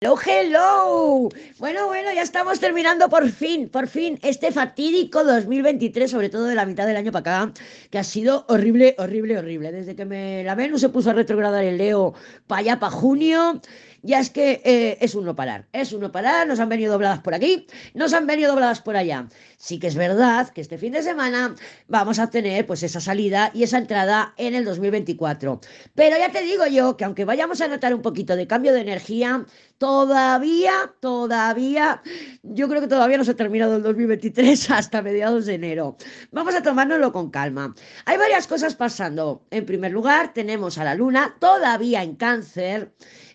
Hello, hello. Bueno, bueno, ya estamos terminando por fin, por fin, este fatídico 2023, sobre todo de la mitad del año para acá, que ha sido horrible, horrible, horrible. Desde que me la Venus se puso a retrogradar el Leo para allá, para junio, ya es que eh, es un no parar, es un parar, nos han venido dobladas por aquí, nos han venido dobladas por allá. Sí que es verdad que este fin de semana vamos a tener pues esa salida y esa entrada en el 2024. Pero ya te digo yo que aunque vayamos a notar un poquito de cambio de energía, todavía, todavía, yo creo que todavía no se ha terminado el 2023 hasta mediados de enero. Vamos a tomárnoslo con calma. Hay varias cosas pasando. En primer lugar, tenemos a la luna todavía en cáncer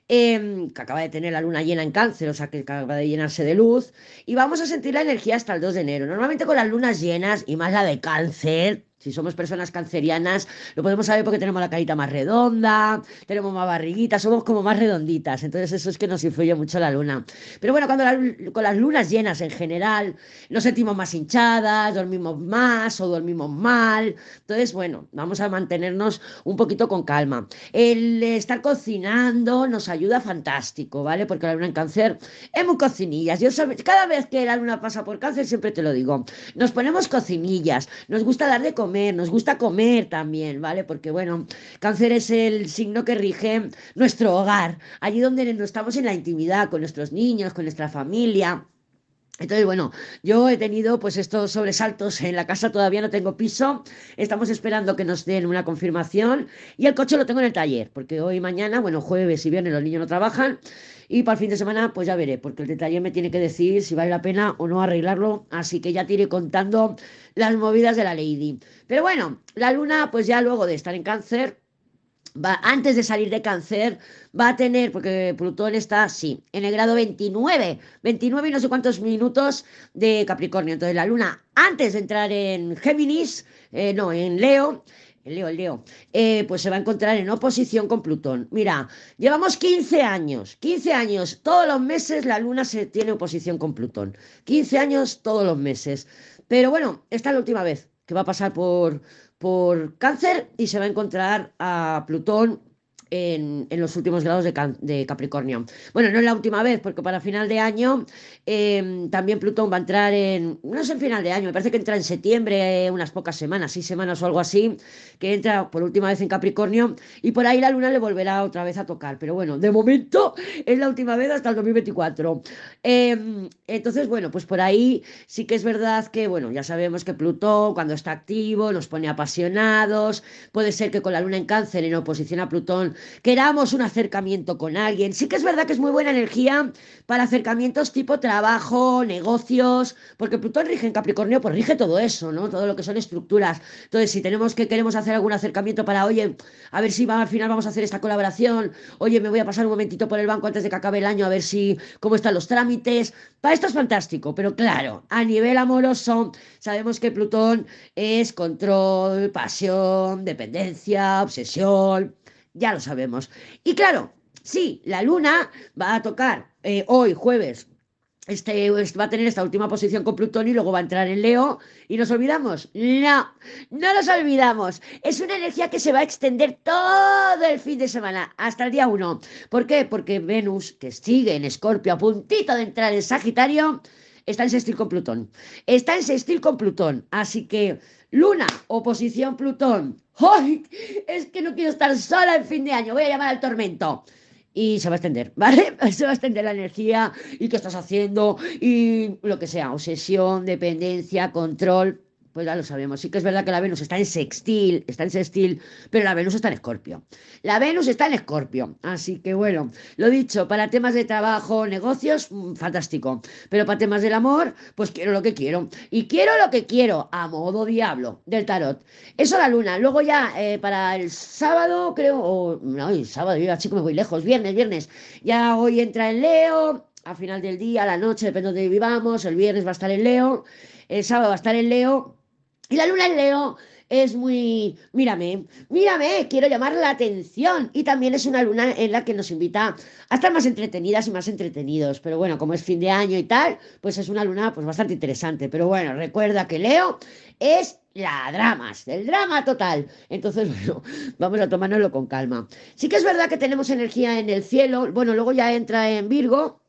Em, que acaba de tener la luna llena en cáncer, o sea que acaba de llenarse de luz, y vamos a sentir la energía hasta el 2 de enero. Normalmente con las lunas llenas, y más la de cáncer, si somos personas cancerianas, lo podemos saber porque tenemos la carita más redonda, tenemos más barriguita, somos como más redonditas. Entonces eso es que nos influye mucho la luna. Pero bueno, cuando con las lunas llenas en general nos sentimos más hinchadas, dormimos más o dormimos mal. Entonces, bueno, vamos a mantenernos un poquito con calma. El estar cocinando nos ayuda fantástico, ¿vale? Porque la luna en cáncer es muy cocinillas. Yo cada vez que la luna pasa por cáncer siempre te lo digo. Nos ponemos cocinillas, nos gusta dar de comer nos gusta comer también, ¿vale? Porque bueno, cáncer es el signo que rige nuestro hogar, allí donde estamos en la intimidad con nuestros niños, con nuestra familia. Entonces, bueno, yo he tenido pues estos sobresaltos en la casa, todavía no tengo piso, estamos esperando que nos den una confirmación y el coche lo tengo en el taller, porque hoy mañana, bueno, jueves y viernes los niños no trabajan y para el fin de semana pues ya veré, porque el taller me tiene que decir si vale la pena o no arreglarlo, así que ya te iré contando las movidas de la Lady. Pero bueno, la luna pues ya luego de estar en cáncer, va, antes de salir de cáncer, va a tener, porque Plutón está, sí, en el grado 29, 29 y no sé cuántos minutos de Capricornio. Entonces la luna, antes de entrar en Géminis, eh, no, en Leo, Leo, Leo, eh, pues se va a encontrar en oposición con Plutón. Mira, llevamos 15 años, 15 años, todos los meses la luna se tiene oposición con Plutón. 15 años todos los meses. Pero bueno, esta es la última vez que va a pasar por, por cáncer y se va a encontrar a Plutón en, los últimos grados de, Capricornio. Bueno, no es la última vez, porque para final de año em, también Plutón va a entrar en, no sé en final de año, me parece que entra en septiembre, unas pocas semanas, seis semanas o algo así, que entra por última vez en Capricornio y por ahí la luna le volverá otra vez a tocar. Pero bueno, de momento es la última vez hasta el 2024. Em, entonces, bueno, pues por ahí sí que es verdad que, bueno, ya sabemos que Plutón cuando está activo nos pone apasionados, puede ser que con la luna en cáncer en oposición a Plutón queramos un acercamiento con alguien. Sí que es verdad que es muy buena energía para acercamientos tipo trabajo, negocios, porque Plutón rige en Capricornio, pues rige todo eso, ¿no? Todo lo que son estructuras. Entonces, si tenemos que queremos hacer algún acercamiento para, oye, a ver si va, al final vamos a hacer esta colaboración, oye, me voy a pasar un momentito por el banco antes de que acabe el año a ver si cómo están los trámites. Para esto es fantástico, pero claro, a nivel amoroso sabemos que Plutón es control, pasión, dependencia, obsesión ya lo sabemos. Y claro, sí, la luna va a tocar eh, hoy, jueves, este, va a tener esta última posición con Plutón y luego va a entrar en Leo. ¿Y nos olvidamos? No, no nos olvidamos. Es una energía que se va a extender todo el fin de semana, hasta el día 1. ¿Por qué? Porque Venus, que sigue en Escorpio, a puntito de entrar en Sagitario, está en sextil con Plutón. Está en sextil con Plutón. Así que Luna, oposición Plutón. ¡Ay! Es que no quiero estar sola en fin de año. Voy a llamar al tormento. Y se va a extender, ¿vale? Se va a extender la energía y qué estás haciendo y lo que sea, obsesión, dependencia, control. Pues ya lo sabemos. Sí que es verdad que la Venus está en sextil, está en sextil, pero la Venus está en escorpio. La Venus está en escorpio. Así que bueno, lo dicho, para temas de trabajo, negocios, mm, fantástico. Pero para temas del amor, pues quiero lo que quiero. Y quiero lo que quiero, a modo diablo del tarot. Eso la luna. Luego ya eh, para el sábado, creo, o no, el sábado, yo chico me voy lejos, viernes, viernes. Ya hoy entra en Leo, a final del día, a la noche, depende de donde vivamos. El viernes va a estar en Leo, el sábado va a estar en Leo y la luna en Leo es muy, mírame, mírame, quiero llamar la atención. Y también es una luna en la que nos invita a estar más entretenidas y más entretenidos. Pero bueno, como es fin de año y tal, pues es una luna pues bastante interesante. Pero bueno, recuerda que Leo es la dramas, el drama total. Entonces, bueno, vamos a tomárnoslo con calma. Sí que es verdad que tenemos energía en el cielo. Bueno, luego ya entra en Virgo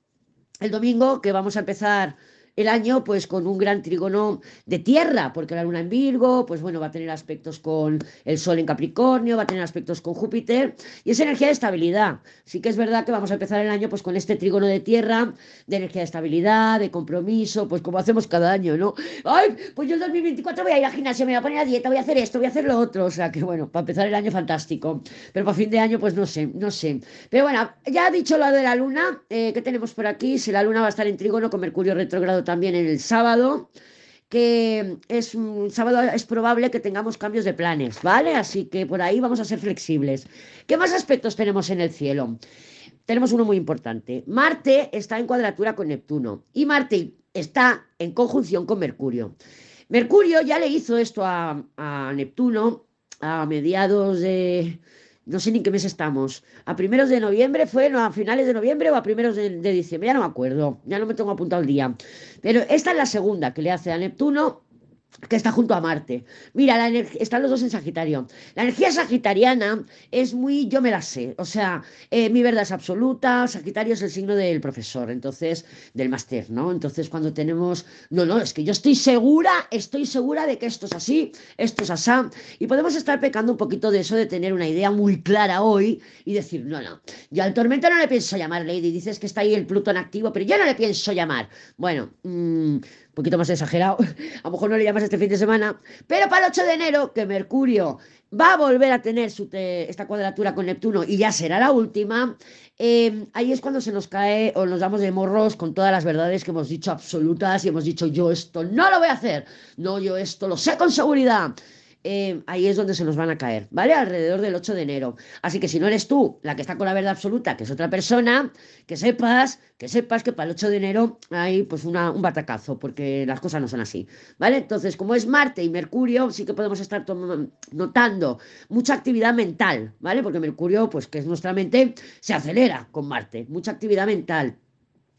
el domingo, que vamos a empezar el año pues con un gran trígono de tierra, porque la luna en Virgo, pues bueno, va a tener aspectos con el Sol en Capricornio, va a tener aspectos con Júpiter, y es energía de estabilidad. Sí que es verdad que vamos a empezar el año pues con este trígono de tierra, de energía de estabilidad, de compromiso, pues como hacemos cada año, ¿no? Ay, pues yo el 2024 voy a ir al gimnasio, me voy a poner a dieta, voy a hacer esto, voy a hacer lo otro, o sea que bueno, para empezar el año fantástico, pero para fin de año pues no sé, no sé. Pero bueno, ya dicho lo de la luna, eh, ¿qué tenemos por aquí? Si la luna va a estar en trígono con Mercurio retrógrado también en el sábado, que es un sábado es probable que tengamos cambios de planes, ¿vale? Así que por ahí vamos a ser flexibles. ¿Qué más aspectos tenemos en el cielo? Tenemos uno muy importante. Marte está en cuadratura con Neptuno y Marte está en conjunción con Mercurio. Mercurio ya le hizo esto a, a Neptuno a mediados de, no sé ni qué mes estamos. A primeros de noviembre fue, no, a finales de noviembre o a primeros de, de, diciembre, ya no me acuerdo, ya no me tengo apuntado el día. Pero esta es la segunda que le hace a Neptuno que está junto a Marte. Mira, están los dos en Sagitario. La energía sagitariana es muy, yo me la sé, o sea, eh, mi verdad es absoluta, Sagitario es el signo del profesor, entonces, del máster, ¿no? Entonces, cuando tenemos, no, no, es que yo estoy segura, estoy segura de que esto es así, esto es así, y podemos estar pecando un poquito de eso, de tener una idea muy clara hoy y decir, no, no, yo al tormento no le pienso llamar, Lady, dices que está ahí el Plutón activo, pero yo no le pienso llamar. Bueno, mmm, poquito más exagerado, a lo mejor no le llamas este fin de semana, pero para el 8 de enero, que Mercurio va a volver a tener su esta cuadratura con Neptuno y ya será la última, eh, ahí es cuando se nos cae o nos damos de morros con todas las verdades que hemos dicho absolutas y hemos dicho yo esto no lo voy a hacer, no, yo esto lo sé con seguridad. Eh, ahí es donde se nos van a caer, ¿vale? Alrededor del 8 de enero. Así que si no eres tú la que está con la verdad absoluta, que es otra persona, que sepas, que sepas que para el 8 de enero hay pues un batacazo, porque las cosas no son así, ¿vale? Entonces, como es Marte y Mercurio, sí que podemos estar notando mucha actividad mental, ¿vale? Porque Mercurio, pues que es nuestra mente, se acelera con Marte, mucha actividad mental.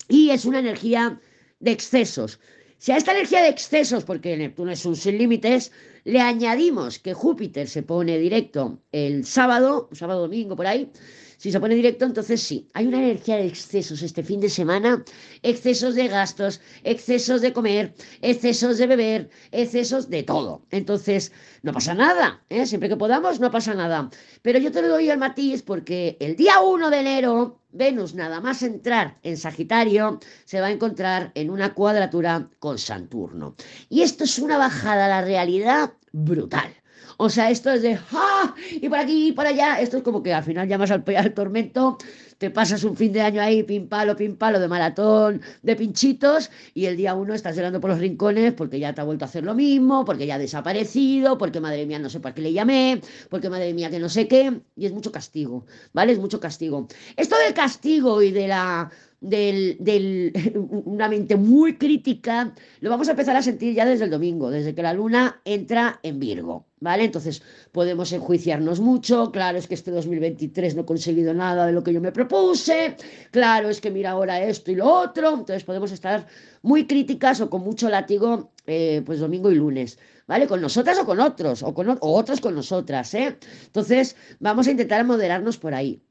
Y es una energía de excesos. Si a esta energía de excesos, porque Neptuno es un sin límites, le añadimos que Júpiter se pone directo el sábado, sábado domingo por ahí, si se pone directo, entonces sí, hay una energía de excesos este fin de semana, excesos de gastos, excesos de comer, excesos de beber, excesos de todo. Entonces, no pasa nada, ¿eh? siempre que podamos, no pasa nada. Pero yo te lo doy al matiz porque el día 1 de enero, Venus, nada más entrar en Sagitario, se va a encontrar en una cuadratura con Saturno. Y esto es una bajada a la realidad brutal. O sea, esto es de ¡ah! Y por aquí y por allá. Esto es como que al final llamas al, al tormento, te pasas un fin de año ahí, pim palo, pim palo, de maratón, de pinchitos, y el día uno estás llorando por los rincones porque ya te ha vuelto a hacer lo mismo, porque ya ha desaparecido, porque madre mía no sé para qué le llamé, porque madre mía que no sé qué, y es mucho castigo, ¿vale? Es mucho castigo. Esto del castigo y de la del, una mente muy crítica, lo vamos a empezar a sentir ya desde el domingo, desde que la luna entra en Virgo, ¿vale? Entonces podemos enjuiciarnos mucho, claro, es que este 2023 no he conseguido nada de lo que yo me propuse, claro, es que mira ahora esto y lo otro, entonces podemos estar muy críticas o con mucho látigo, eh, pues domingo y lunes. ¿Vale? Con nosotras o con otros, o, con, o otros con nosotras, ¿eh? Entonces, vamos a intentar moderarnos por ahí.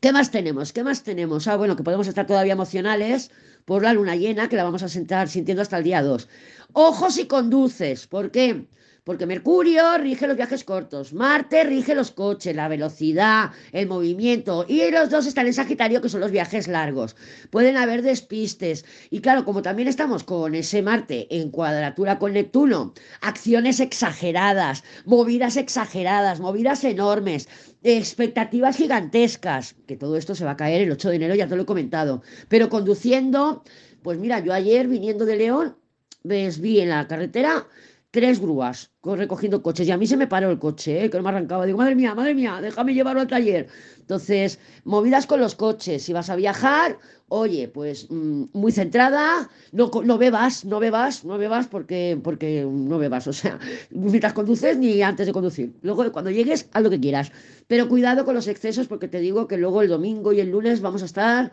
¿Qué más tenemos? ¿Qué más tenemos? Ah, bueno, que podemos estar todavía emocionales por la luna llena, que la vamos a sentar sintiendo hasta el día 2. Ojos y conduces. ¿Por qué? Porque Mercurio rige los viajes cortos, Marte rige los coches, la velocidad, el movimiento, y los dos están en Sagitario, que son los viajes largos. Pueden haber despistes. Y claro, como también estamos con ese Marte en cuadratura con Neptuno, acciones exageradas, movidas exageradas, movidas enormes, expectativas gigantescas, que todo esto se va a caer el 8 de enero, ya te lo he comentado. Pero conduciendo, pues mira, yo ayer viniendo de León, ves, vi en la carretera tres grúas recogiendo coches y a mí se me paró el coche, ¿eh? que no me arrancaba. Digo, madre mía, madre mía, déjame llevarlo al taller. Entonces, movidas con los coches. Si vas a viajar, oye, pues mm, muy centrada, no, no bebas, no bebas, no bebas porque, porque no bebas, o sea, mientras conduces ni antes de conducir. Luego, cuando llegues, haz lo que quieras. Pero cuidado con los excesos porque te digo que luego el domingo y el lunes vamos a estar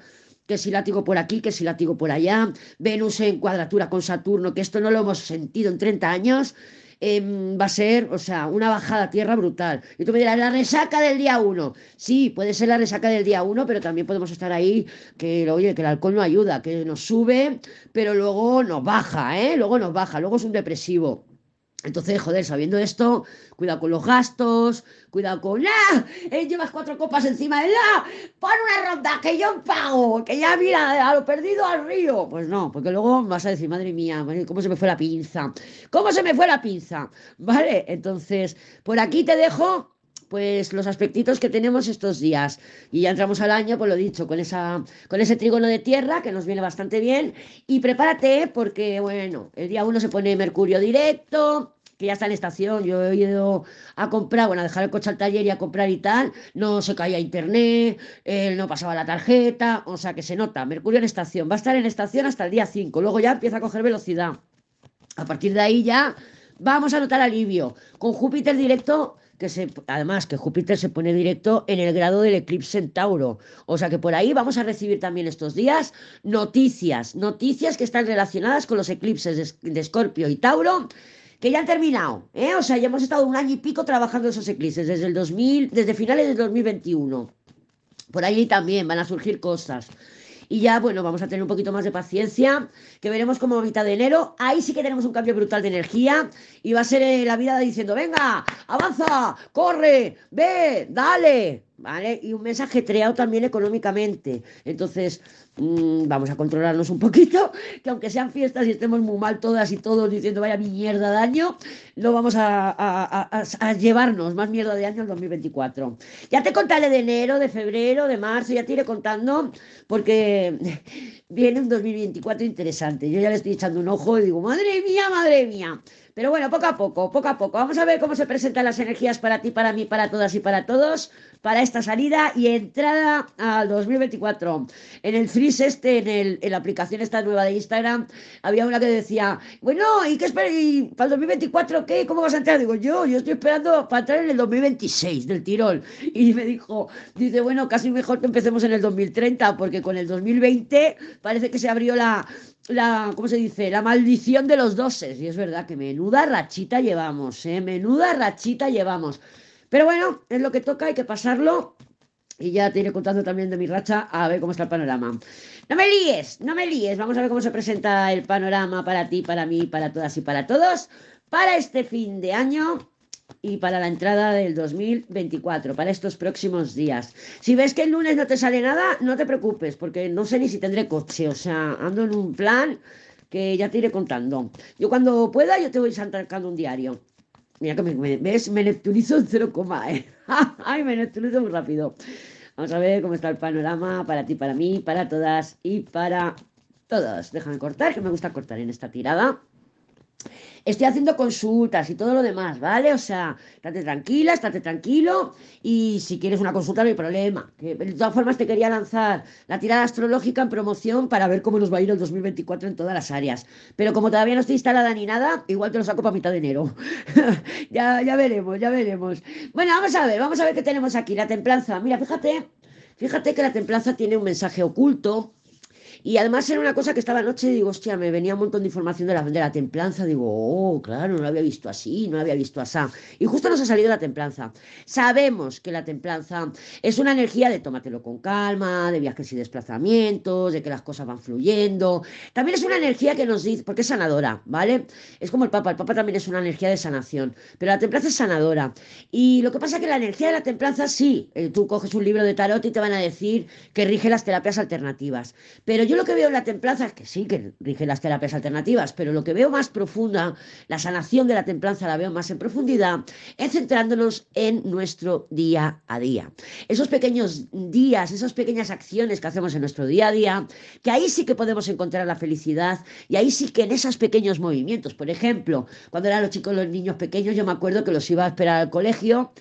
que si látigo por aquí, que si látigo por allá, Venus en cuadratura con Saturno, que esto no lo hemos sentido en 30 años, em, va a ser, o sea, una bajada a tierra brutal. Y tú me dirás, la resaca del día 1. Sí, puede ser la resaca del día 1, pero también podemos estar ahí, que, oye, que el alcohol no ayuda, que nos sube, pero luego nos baja, ¿eh? Luego nos baja, luego es un depresivo. Entonces, joder, sabiendo esto, cuidado con los gastos, cuidado con ¡ah! Eh, llevas cuatro copas encima de ¡ah! Pon una ronda que yo pago, que ya mira a lo perdido al río. Pues no, porque luego vas a decir, madre mía, ¿cómo se me fue la pinza? ¿Cómo se me fue la pinza? ¿Vale? Entonces, por aquí te dejo pues los aspectitos que tenemos estos días. Y ya entramos al año, pues lo dicho, con, esa, con ese trígono de tierra que nos viene bastante bien. Y prepárate porque, bueno, el día uno se pone Mercurio directo, que ya está en estación. Yo he ido a comprar, bueno, a dejar el coche al taller y a comprar y tal. No se caía internet, él no pasaba la tarjeta, o sea que se nota. Mercurio en estación. Va a estar en estación hasta el día 5. Luego ya empieza a coger velocidad. A partir de ahí ya vamos a notar alivio. Con Júpiter directo que además que Júpiter se pone directo en el grado del eclipse en Tauro. O sea que por ahí vamos a recibir también estos días noticias, noticias que están relacionadas con los eclipses de Escorpio y Tauro que ya han terminado, ¿eh? O sea, ya hemos estado un año y pico trabajando esos eclipses desde el 2000, desde finales del 2021. Por ahí también van a surgir cosas. Y ya, bueno, vamos a tener un poquito más de paciencia, que veremos como a mitad de enero. Ahí sí que tenemos un cambio brutal de energía y va a ser eh, la vida diciendo, venga, avanza, corre, ve, dale, ¿vale? Y un mensaje treado también económicamente. Entonces, mmm, vamos a controlarnos un poquito, que aunque sean fiestas y estemos muy mal todas y todos diciendo vaya mierda de año, no vamos a, llevarnos más mierda de año el 2024. Ya te contaré de enero, de febrero, de marzo, ya te iré contando, porque viene un 2024 interesante. Yo ya le estoy echando un ojo y digo, madre mía, madre mía. Pero bueno, poco a poco, poco a poco. Vamos a ver cómo se presentan las energías para ti, para mí, para todas y para todos, para esta salida y entrada al 2024. En el este, en, el, en la aplicación esta nueva de Instagram, había una que decía, bueno, ¿y qué esperas? ¿Y para el 2024 qué? ¿Cómo vas a entrar? Digo, yo, yo estoy esperando para entrar en el 2026 del tirón. Y me dijo, dice, bueno, casi mejor que empecemos en el 2030, porque con el 2020 parece que se abrió la, la, ¿cómo se dice? La maldición de los doses. Y es verdad que menuda rachita llevamos, ¿eh? Menuda rachita llevamos. Pero bueno, es lo que toca, hay que pasarlo. Y ya te iré contando también de mi racha a ver cómo está el panorama. No me líes, no me líes. Vamos a ver cómo se presenta el panorama para ti, para mí, para todas y para todos. Para este fin de año y para la entrada del 2024, para estos próximos días. Si ves que el lunes no te sale nada, no te preocupes, porque no sé ni si tendré coche, o sea, ando en un plan que ya te iré contando. Yo cuando pueda, yo te voy sacando un diario. Mira que me, ves, me neptunizo en 0, ¿eh? Ay, me neptunizo muy rápido. Vamos a ver cómo está el panorama para ti, para mí, para todas y para todos. Déjame cortar, que me gusta cortar en esta tirada estoy haciendo consultas y todo lo demás, ¿vale? O sea, estate tranquila, estate tranquilo y si quieres una consulta no hay problema. Que, de todas formas te quería lanzar la tirada astrológica en promoción para ver cómo nos va a ir el 2024 en todas las áreas. Pero como todavía no estoy instalada ni nada, igual te lo saco para mitad de enero. ya, ya veremos, ya veremos. Bueno, vamos a ver, vamos a ver qué tenemos aquí. La templanza. Mira, fíjate, fíjate que la templanza tiene un mensaje oculto y además era una cosa que estaba anoche digo, hostia, me venía un montón de información de la, de la templanza. Digo, oh, claro, no lo había visto así, no lo había visto así. Y justo nos ha salido la templanza. Sabemos que la templanza es una energía de tómatelo con calma, de viajes y desplazamientos, de que las cosas van fluyendo. También es una energía que nos dice, porque es sanadora, ¿vale? Es como el Papa, el Papa también es una energía de sanación, pero la templanza es sanadora. Y lo que pasa es que la energía de la templanza, sí, eh, tú coges un libro de tarot y te van a decir que rige las terapias alternativas. Pero lo que veo en la templanza es que sí, que rige las terapias alternativas, pero lo que veo más profunda, la sanación de la templanza la veo más en profundidad, es centrándonos en nuestro día a día. Esos pequeños días, esas pequeñas acciones que hacemos en nuestro día a día, que ahí sí que podemos encontrar la felicidad y ahí sí que en esos pequeños movimientos, por ejemplo, cuando eran los chicos, los niños pequeños, yo me acuerdo que los iba a esperar al colegio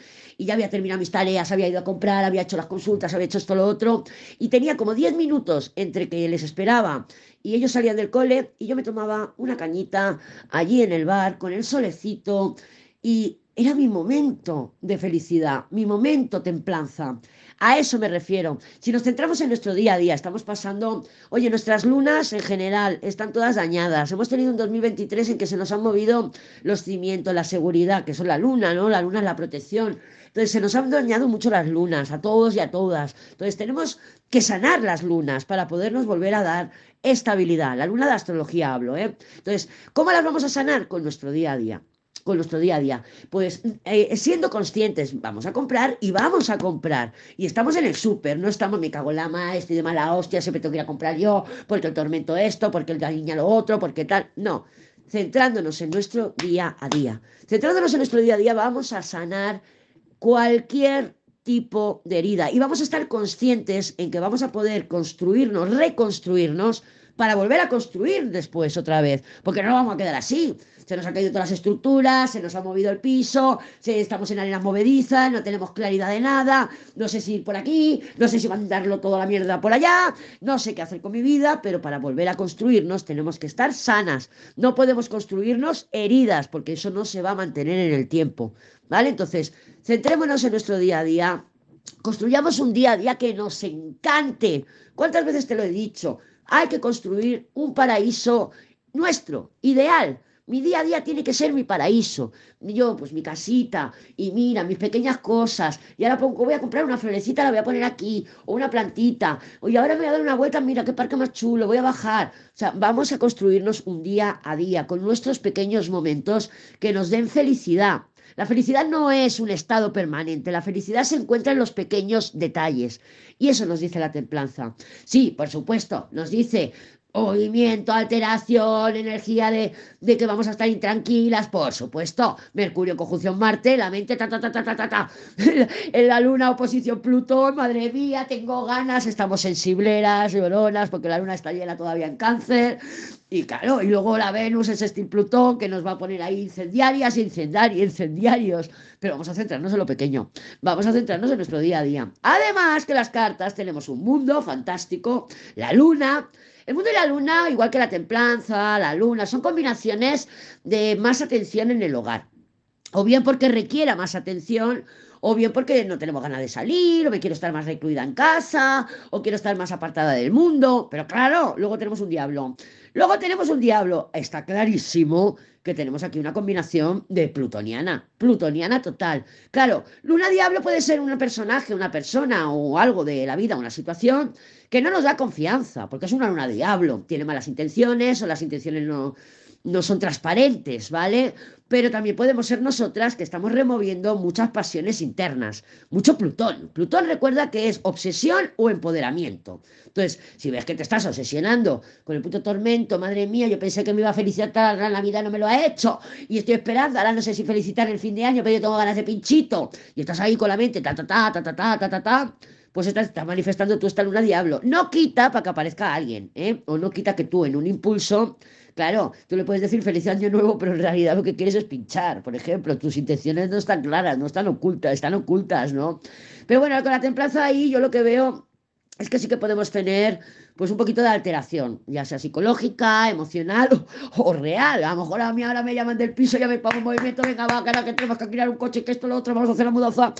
y ya había terminado mis tareas, había ido a comprar, había hecho las consultas, había hecho esto, lo otro, y tenía como 10 minutos entre que les esperaba y ellos salían del cole y yo me tomaba una cañita allí en el bar con el solecito y era mi momento de felicidad, mi momento templanza. A eso me refiero. Si nos centramos en nuestro día a día, estamos pasando, oye, nuestras lunas en general están todas dañadas. Hemos tenido un 2023 en que se nos han movido los cimientos, la seguridad, que son la luna, ¿no? La luna es la protección. Entonces se nos han dañado mucho las lunas, a todos y a todas. Entonces tenemos que sanar las lunas para podernos volver a dar estabilidad. La luna de astrología hablo, ¿eh? Entonces, ¿cómo las vamos a sanar? Con nuestro día a día con nuestro día a día? Pues eh, siendo conscientes, vamos a comprar y vamos a comprar. Y estamos en el súper, no estamos, me cago en la ma, estoy de mala hostia, siempre tengo que ir a comprar yo, porque el tormento esto, porque el niña lo otro, porque tal. No, centrándonos en nuestro día a día. Centrándonos en nuestro día a día, vamos a sanar cualquier tipo de herida y vamos a estar conscientes en que vamos a poder construirnos, reconstruirnos para volver a construir después otra vez, porque no vamos a quedar así. Se nos han caído todas las estructuras, se nos ha movido el piso, estamos en arenas movedizas, no tenemos claridad de nada, no sé si ir por aquí, no sé si mandarlo toda la mierda por allá, no sé qué hacer con mi vida, pero para volver a construirnos tenemos que estar sanas. No podemos construirnos heridas, porque eso no se va a mantener en el tiempo. ¿Vale? Entonces, centrémonos en nuestro día a día. Construyamos un día a día que nos encante. ¿Cuántas veces te lo he dicho? Hay que construir un paraíso nuestro, ideal. Mi día a día tiene que ser mi paraíso. Yo, pues mi casita, y mira, mis pequeñas cosas. Y ahora voy a comprar una florecita, la voy a poner aquí, o una plantita. Y ahora voy a dar una vuelta, mira qué parque más chulo, voy a bajar. O sea, vamos a construirnos un día a día con nuestros pequeños momentos que nos den felicidad. La felicidad no es un estado permanente, la felicidad se encuentra en los pequeños detalles. Y eso nos dice la templanza. Sí, por supuesto, nos dice movimiento, alteración, energía de, de, que vamos a estar intranquilas, por supuesto. Mercurio, conjunción Marte, la mente, ta, ta, ta, ta, ta, ta, ta. En la luna, oposición Plutón, madre mía, tengo ganas, estamos sensibleras, lloronas, porque la luna está llena todavía en cáncer. Y claro, y luego la Venus es este Plutón que nos va a poner ahí incendiarias, incendiarios, incendiarios. Pero vamos a centrarnos en lo pequeño. Vamos a centrarnos en nuestro día a día. Además que las cartas tenemos un mundo fantástico, la luna. El mundo y la luna, igual que la templanza, la luna, son combinaciones de más atención en el hogar. O bien porque requiera más atención, o bien porque no tenemos ganas de salir, o me quiero estar más recluida en casa, o quiero estar más apartada del mundo. Pero claro, luego tenemos un diablo. Luego tenemos un diablo. Está clarísimo que tenemos aquí una combinación de plutoniana. Plutoniana total. Claro, luna diablo puede ser un personaje, una persona o algo de la vida, una situación que no nos da confianza, porque es una luna diablo. Tiene malas intenciones o las intenciones no, no son transparentes, ¿vale? Pero también podemos ser nosotras que estamos removiendo muchas pasiones internas, mucho Plutón. Plutón recuerda que es obsesión o empoderamiento. Entonces, si ves que te estás obsesionando con el puto tormento, madre mía, yo pensé que me iba a felicitar la Navidad, no me lo ha hecho, y estoy esperando, ahora no sé si felicitar el fin de año, pero yo tengo ganas de pinchito, y estás ahí con la mente, ta, ta, ta, ta, ta, ta, ta, ta, ta pues estás, manifestando tú esta luna diablo. No quita para que aparezca alguien, ¿eh? O no quita que tú en un impulso Claro, tú le puedes decir feliz año nuevo, pero en realidad lo que quieres es pinchar, por ejemplo. Tus intenciones no están claras, no están ocultas, están ocultas, ¿no? Pero bueno, con la templanza ahí yo lo que veo es que sí que podemos tener pues un poquito de alteración, ya sea psicológica, emocional o, real. A lo mejor a mí ahora me llaman del piso, ya me pongo en movimiento, venga, va, que que tenemos que alquilar un coche, que esto, lo otro, vamos a hacer la mudanza.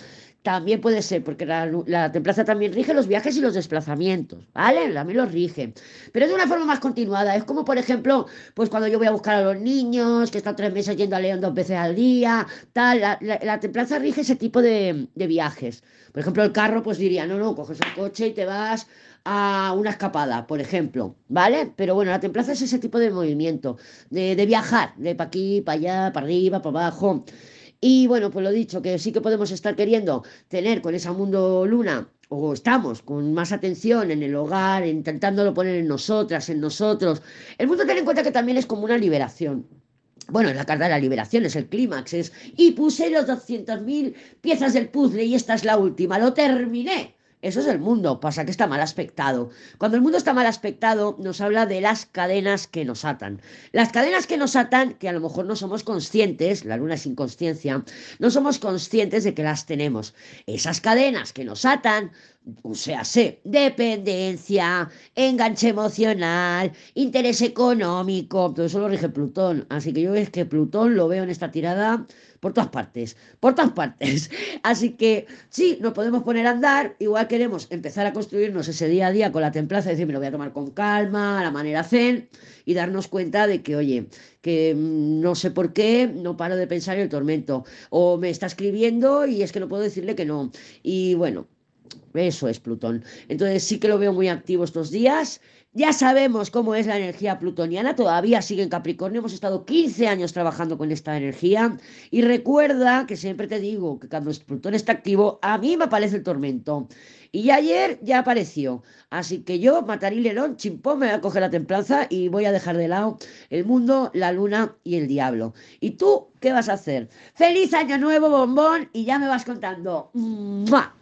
También puede ser, porque la, la, templaza también rige los viajes y los desplazamientos, ¿vale? También los rige. Pero de una forma más continuada. Es como, por ejemplo, pues cuando yo voy a buscar a los niños, que están tres meses yendo a León dos veces al día, tal. La, la templaza rige ese tipo de, viajes. Por ejemplo, el carro, pues diría, no, no, coges el coche y te vas a una escapada, por ejemplo, ¿vale? Pero bueno, la templaza es ese tipo de movimiento, de, de viajar, de para aquí, para allá, para arriba, para abajo. Y bueno, pues lo dicho, que sí que podemos estar queriendo tener con esa mundo luna o estamos con más atención en el hogar, intentándolo poner en nosotras, en nosotros. El mundo ten en cuenta que también es como una liberación. Bueno, es la carta de la liberación, es el clímax, es... Y puse los 200.000 piezas del puzzle y esta es la última, lo terminé. Eso es el mundo, pasa que está mal aspectado. Cuando el mundo está mal aspectado, nos habla de las cadenas que nos atan. Las cadenas que nos atan, que a lo mejor no somos conscientes, la luna es inconsciencia, no somos conscientes de que las tenemos. Esas cadenas que nos atan, o sea, sé, dependencia, enganche emocional, interés económico, todo eso lo rige Plutón. Así que yo es que Plutón lo veo en esta tirada por todas partes, por todas partes. Así que sí, nos podemos poner a andar, igual queremos empezar a construirnos ese día a día con la templanza, decir, me lo voy a tomar con calma, a la manera zen, y darnos cuenta de que, oye, que mm, no sé por qué, no paro de pensar en el tormento, o me está escribiendo y es que no puedo decirle que no. Y bueno, eso es Plutón. Entonces sí que lo veo muy activo estos días. Ya sabemos cómo es la energía plutoniana, todavía sigue en Capricornio, hemos estado 15 años trabajando con esta energía y recuerda que siempre te digo que cuando Plutón está activo, a mí me aparece el tormento. Y ayer ya apareció, así que yo, Matarí León, chimpón, me voy a coger la templanza y voy a dejar de lado el mundo, la luna y el diablo. ¿Y tú qué vas a hacer? ¡Feliz año nuevo, bombón! Y ya me vas contando. ¡Mua!